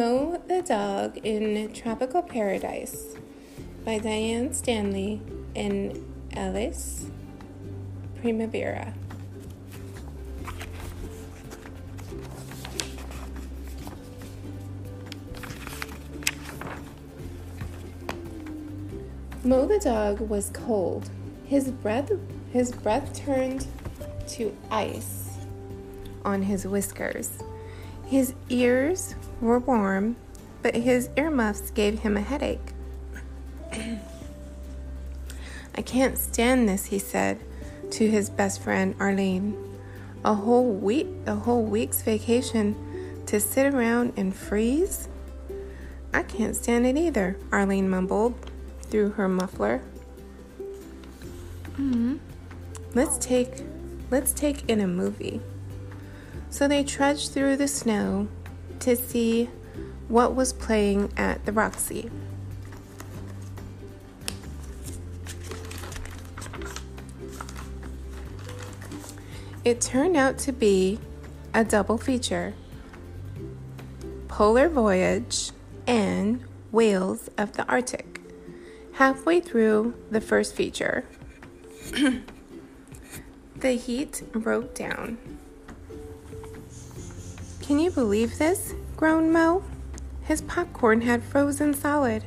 Moe the Dog in Tropical Paradise by Diane Stanley and Alice Primavera. Moe the dog was cold. His breath his breath turned to ice on his whiskers. His ears were warm, but his earmuffs gave him a headache. I can't stand this, he said to his best friend Arlene. A whole week, a whole week's vacation to sit around and freeze? I can't stand it either, Arlene mumbled through her muffler. Mm-hmm. Let's take let's take in a movie. So they trudged through the snow to see what was playing at the Roxy. It turned out to be a double feature Polar Voyage and Whales of the Arctic. Halfway through the first feature, the heat broke down. Can you believe this? groaned Moe. His popcorn had frozen solid.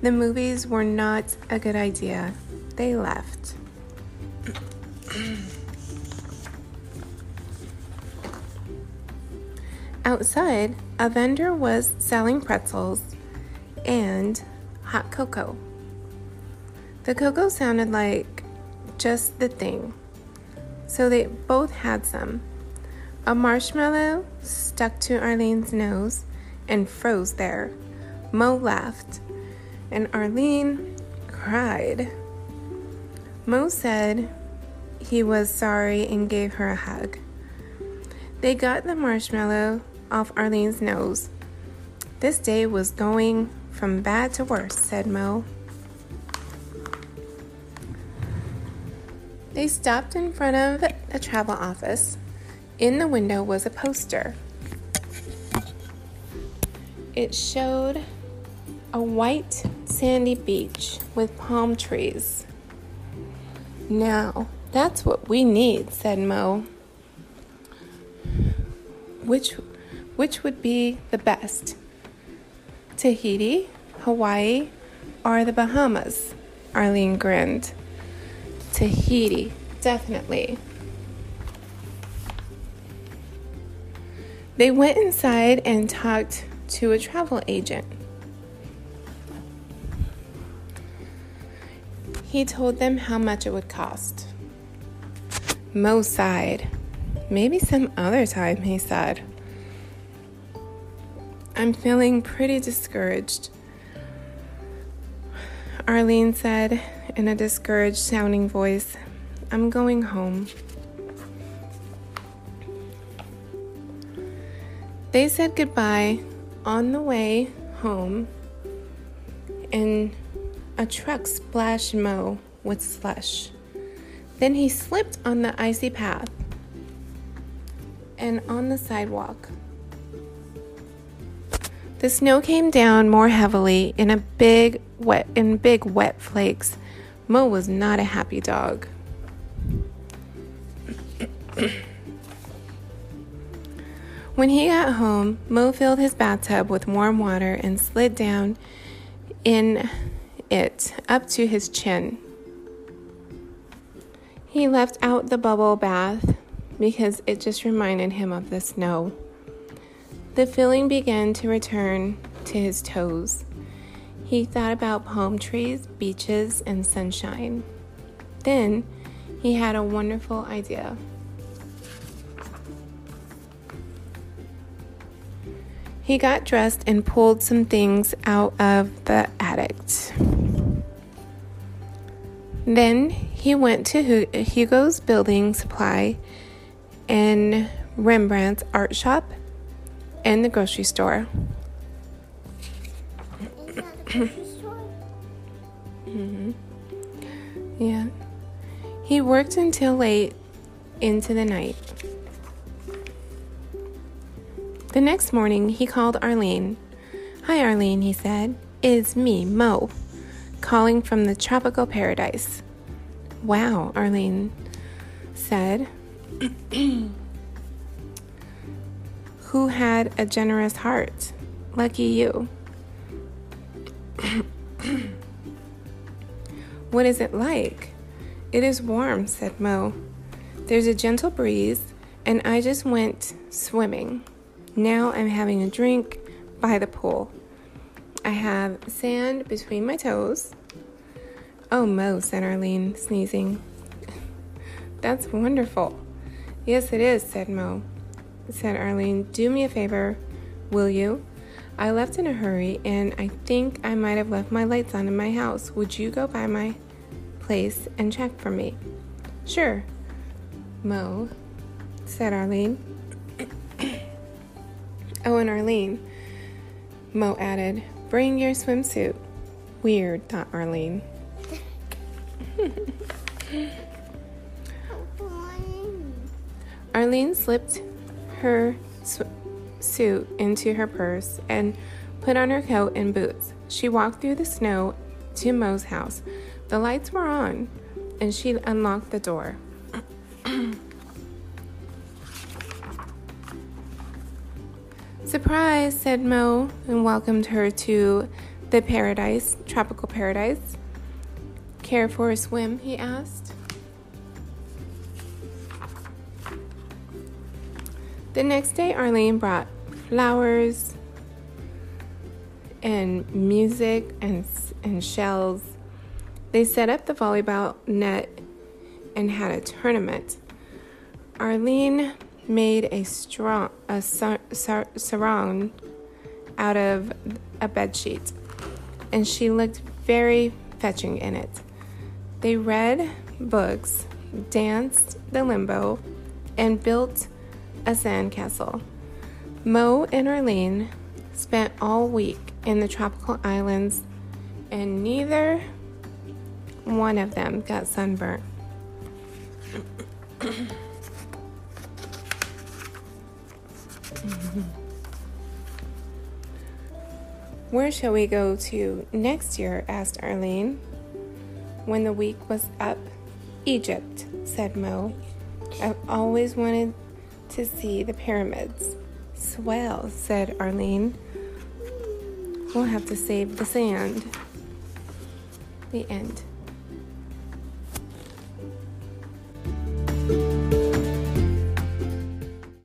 The movies were not a good idea. They left. Outside, a vendor was selling pretzels and hot cocoa. The cocoa sounded like just the thing, so they both had some. A marshmallow stuck to Arlene's nose and froze there. Moe laughed, and Arlene cried. Moe said he was sorry and gave her a hug. They got the marshmallow off Arlene's nose. This day was going from bad to worse, said Moe. They stopped in front of the travel office. In the window was a poster. It showed a white sandy beach with palm trees. Now, that's what we need, said Moe. Which which would be the best? Tahiti, Hawaii, or the Bahamas? Arlene grinned. Tahiti, definitely. They went inside and talked to a travel agent. He told them how much it would cost. Moe sighed. Maybe some other time, he said. I'm feeling pretty discouraged. Arlene said in a discouraged sounding voice, I'm going home. They said goodbye on the way home, and a truck splashed Moe with slush. Then he slipped on the icy path and on the sidewalk. The snow came down more heavily in a big wet in big wet flakes. Moe was not a happy dog. When he got home, Moe filled his bathtub with warm water and slid down in it up to his chin. He left out the bubble bath because it just reminded him of the snow. The feeling began to return to his toes. He thought about palm trees, beaches, and sunshine. Then he had a wonderful idea. He got dressed and pulled some things out of the attic. Then he went to Hugo's building supply and Rembrandt's art shop and the grocery store. mm-hmm. Yeah. He worked until late into the night. The next morning, he called Arlene. Hi, Arlene, he said. It's me, Moe, calling from the tropical paradise. Wow, Arlene said. Who had a generous heart? Lucky you. what is it like? It is warm, said Moe. There's a gentle breeze, and I just went swimming. Now I'm having a drink by the pool. I have sand between my toes. Oh, Moe, said Arlene, sneezing. That's wonderful. Yes, it is, said Moe. Said Arlene, do me a favor, will you? I left in a hurry and I think I might have left my lights on in my house. Would you go by my place and check for me? Sure, Moe, said Arlene. Oh, and Arlene, Moe added, bring your swimsuit. Weird, thought Arlene. Arlene slipped her sw- suit into her purse and put on her coat and boots. She walked through the snow to Moe's house. The lights were on, and she unlocked the door. Surprise, said Moe, and welcomed her to the paradise, tropical paradise. Care for a swim? he asked. The next day, Arlene brought flowers and music and, and shells. They set up the volleyball net and had a tournament. Arlene made a strong a sarong out of a bed sheet, and she looked very fetching in it. They read books, danced the limbo, and built a sandcastle. Moe and Arlene spent all week in the tropical islands, and neither one of them got sunburnt. Where shall we go to next year? asked Arlene. When the week was up, Egypt, said Moe. I've always wanted to see the pyramids. Swell, said Arlene. We'll have to save the sand. The end.